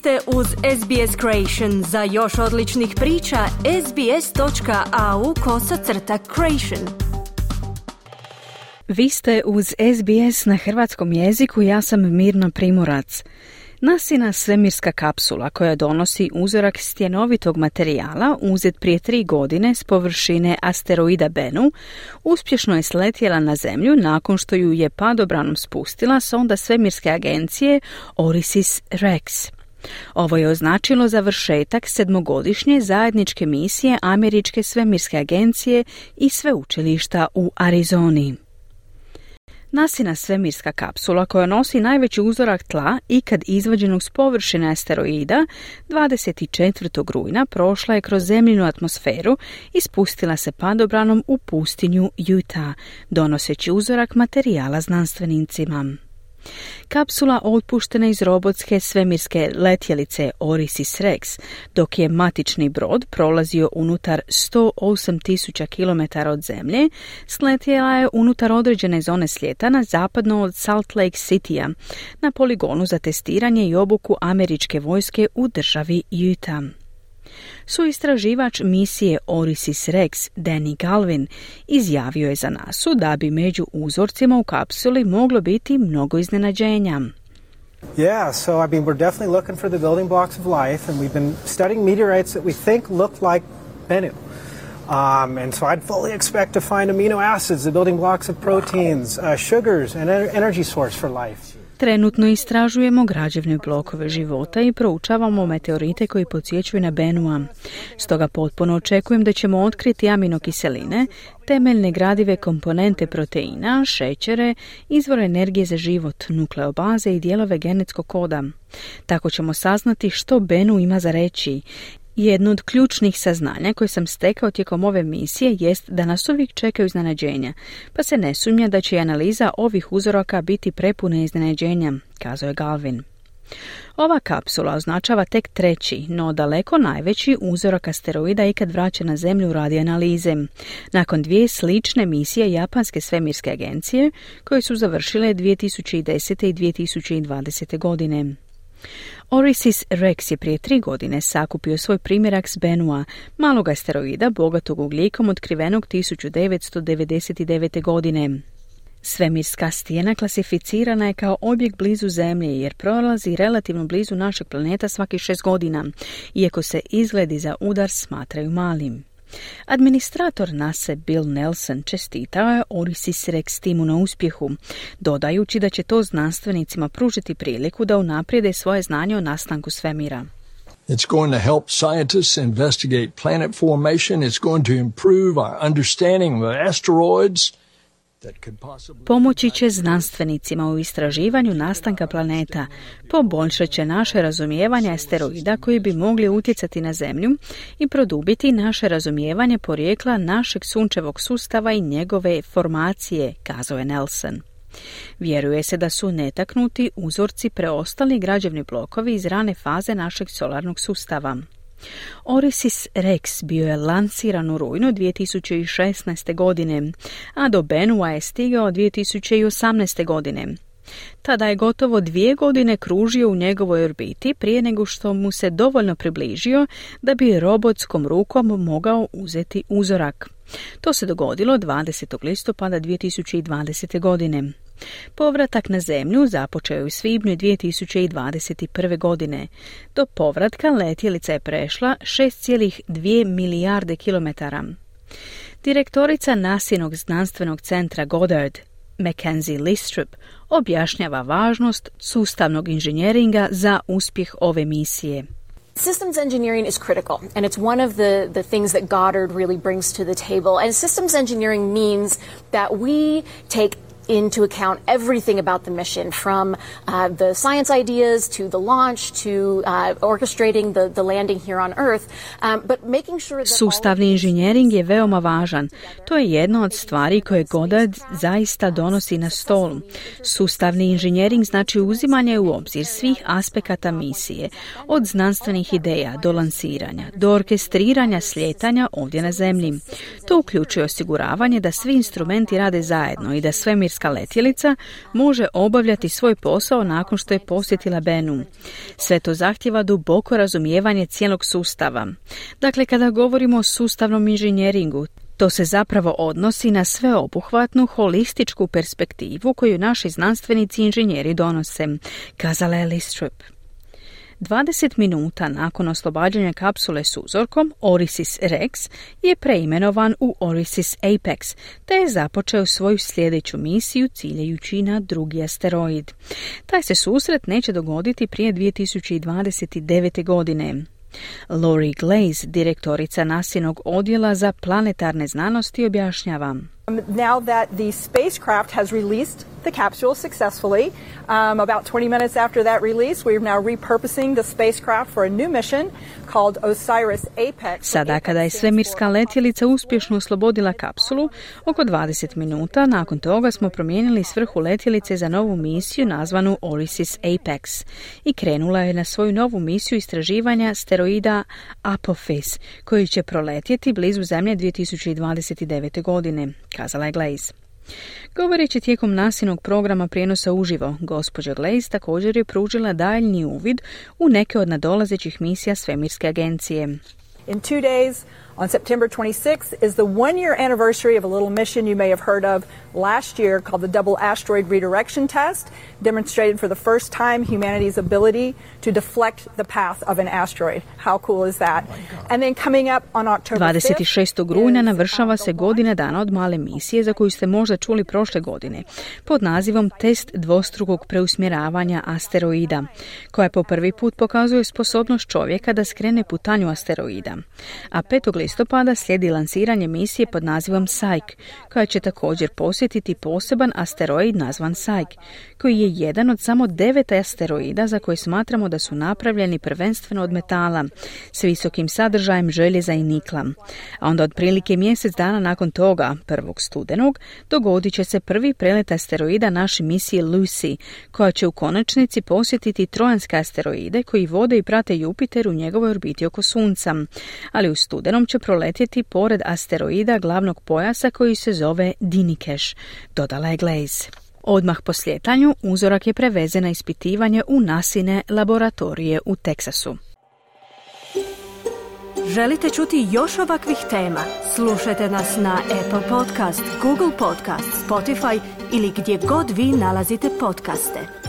ste uz SBS Creation. Za još odličnih priča, sbs.au kosacrta creation. Vi ste uz SBS na hrvatskom jeziku, ja sam Mirna Primorac. Nasina svemirska kapsula koja donosi uzorak stjenovitog materijala uzet prije tri godine s površine asteroida Benu uspješno je sletjela na zemlju nakon što ju je padobranom spustila sonda svemirske agencije Orisis Rex. Ovo je označilo završetak sedmogodišnje zajedničke misije Američke svemirske agencije i sveučilišta u Arizoni. Nasina svemirska kapsula koja nosi najveći uzorak tla ikad izvađenog s površine asteroida 24. rujna prošla je kroz zemljinu atmosferu i spustila se padobranom u pustinju Utah, donoseći uzorak materijala znanstvenicima. Kapsula otpuštena iz robotske svemirske letjelice Orisis Rex, dok je matični brod prolazio unutar 108.000 km od zemlje, sletjela je unutar određene zone slijetana zapadno od Salt Lake Citya, na poligonu za testiranje i obuku američke vojske u državi Utah su istraživač misije Orisis Rex, Danny Galvin, izjavio je za nasu da bi među uzorcima u kapsuli moglo biti mnogo iznenađenja. Yeah, so I mean, we're definitely looking for the building blocks of life, and we've been studying meteorites that we think look like Bennu. Um, and so I'd fully expect to find amino acids, the building blocks of proteins, uh, sugars, and energy source for life. Trenutno istražujemo građevne blokove života i proučavamo meteorite koji podsjećuju na Benua. Stoga potpuno očekujem da ćemo otkriti aminokiseline, temeljne gradive komponente proteina, šećere, izvor energije za život, nukleobaze i dijelove genetskog koda. Tako ćemo saznati što Benu ima za reći jedno od ključnih saznanja koje sam stekao tijekom ove misije jest da nas uvijek čekaju iznenađenja, pa se ne sumnja da će analiza ovih uzoraka biti prepuna iznenađenja, kazao je Galvin. Ova kapsula označava tek treći, no daleko najveći uzorak asteroida ikad vraća na Zemlju radi analize. Nakon dvije slične misije Japanske svemirske agencije koje su završile 2010. i 2020. godine. Orisis Rex je prije tri godine sakupio svoj primjerak s Benua, malog asteroida bogatog ugljikom otkrivenog 1999. godine. Svemirska stijena klasificirana je kao objekt blizu Zemlje jer prolazi relativno blizu našeg planeta svakih šest godina, iako se izgledi za udar smatraju malim. Administrator NASA Bill Nelson čestitao je Orisis Rex timu na uspjehu, dodajući da će to znanstvenicima pružiti priliku da unaprijede svoje znanje o nastanku svemira. It's going to help scientists investigate planet formation. It's going to improve our understanding of asteroids Pomoći će znanstvenicima u istraživanju nastanka planeta, poboljšat će naše razumijevanje asteroida koji bi mogli utjecati na Zemlju i produbiti naše razumijevanje porijekla našeg sunčevog sustava i njegove formacije, kazao je Nelson. Vjeruje se da su netaknuti uzorci preostali građevni blokovi iz rane faze našeg solarnog sustava. Orisis Rex bio je lanciran u rujnu 2016. godine, a do Benua je stigao 2018. godine. Tada je gotovo dvije godine kružio u njegovoj orbiti prije nego što mu se dovoljno približio da bi robotskom rukom mogao uzeti uzorak. To se dogodilo 20. listopada 2020. godine. Povratak na zemlju započeo je u svibnju 2021. godine. Do povratka letjelica je prešla 6,2 milijarde kilometara. Direktorica Nasinog znanstvenog centra Goddard, Mackenzie Listrup, objašnjava važnost sustavnog inženjeringa za uspjeh ove misije. Systems engineering is critical, and it's one of the, the things that Goddard really brings to the table. And systems engineering means that we take into account everything about the mission from uh, the science ideas to the launch to uh, orchestrating the, the landing here on Earth, um, but making sure that Sustavni inženjering je veoma važan. To je jedna od stvari koje Goddard zaista donosi na stolu. Sustavni inženjering znači uzimanje u obzir svih aspekata misije, od znanstvenih ideja do lansiranja, do orkestriranja slijetanja ovdje na zemlji. To uključuje osiguravanje da svi instrumenti rade zajedno i da svemirska svemirska letjelica može obavljati svoj posao nakon što je posjetila Benu. Sve to zahtjeva duboko razumijevanje cijelog sustava. Dakle, kada govorimo o sustavnom inženjeringu, to se zapravo odnosi na sveobuhvatnu holističku perspektivu koju naši znanstvenici inženjeri donose, kazala je Listrup. 20 minuta nakon oslobađanja kapsule s uzorkom, Orisis Rex je preimenovan u Orisis Apex, te je započeo svoju sljedeću misiju ciljajući na drugi asteroid. Taj se susret neće dogoditi prije 2029. godine. Lori Glaze, direktorica nasinog odjela za planetarne znanosti, objašnjava. Now that the spacecraft has released the capsule successfully, um, about 20 minutes after that release, we are now repurposing the spacecraft for a new mission called Osiris Apex. Sada kada je svemirska letjelica uspješno oslobodila kapsulu, oko 20 minuta nakon toga smo promijenili svrhu letjelice za novu misiju nazvanu Orisis Apex i krenula je na svoju novu misiju istraživanja steroida Apophis, koji će proletjeti blizu Zemlje 2029. godine, kazala je Glaze. Govoreći tijekom nasinog programa prijenosa uživo, gospođa Glaze također je pružila daljnji uvid u neke od nadolazećih misija Svemirske agencije. In two days, on September 26th, is the one year anniversary of a little mission you may have heard of last year called the Double Asteroid Redirection Test, demonstrated for the first time humanity's ability to deflect the path of an asteroid. How cool is that? And then coming up on October 26. rujna navršava se godina dana od male misije za koju ste možda čuli prošle godine pod nazivom Test dvostrukog preusmjeravanja asteroida, koja po prvi put pokazuje sposobnost čovjeka da skrene putanju asteroida. A 5. listopada slijedi lansiranje misije pod nazivom Psyche, koja će također posjetiti poseban asteroid nazvan Psyche, koji je jedan od samo devet asteroida za koje smatramo da su napravljeni prvenstveno od metala, s visokim sadržajem željeza i nikla. A onda otprilike mjesec dana nakon toga, prvog studenog, dogodit će se prvi prelet asteroida naše misije Lucy, koja će u konačnici posjetiti trojanske asteroide koji vode i prate Jupiter u njegovoj orbiti oko Sunca, ali u studenom će proletjeti pored asteroida glavnog pojasa koji se zove Dinikeš, dodala je Glaze. Odmah po sljetanju uzorak je prevezen na ispitivanje u Nasine laboratorije u Teksasu. Želite čuti još ovakvih tema? Slušajte nas na Apple Podcast, Google Podcast, Spotify ili gdje god vi nalazite podcaste.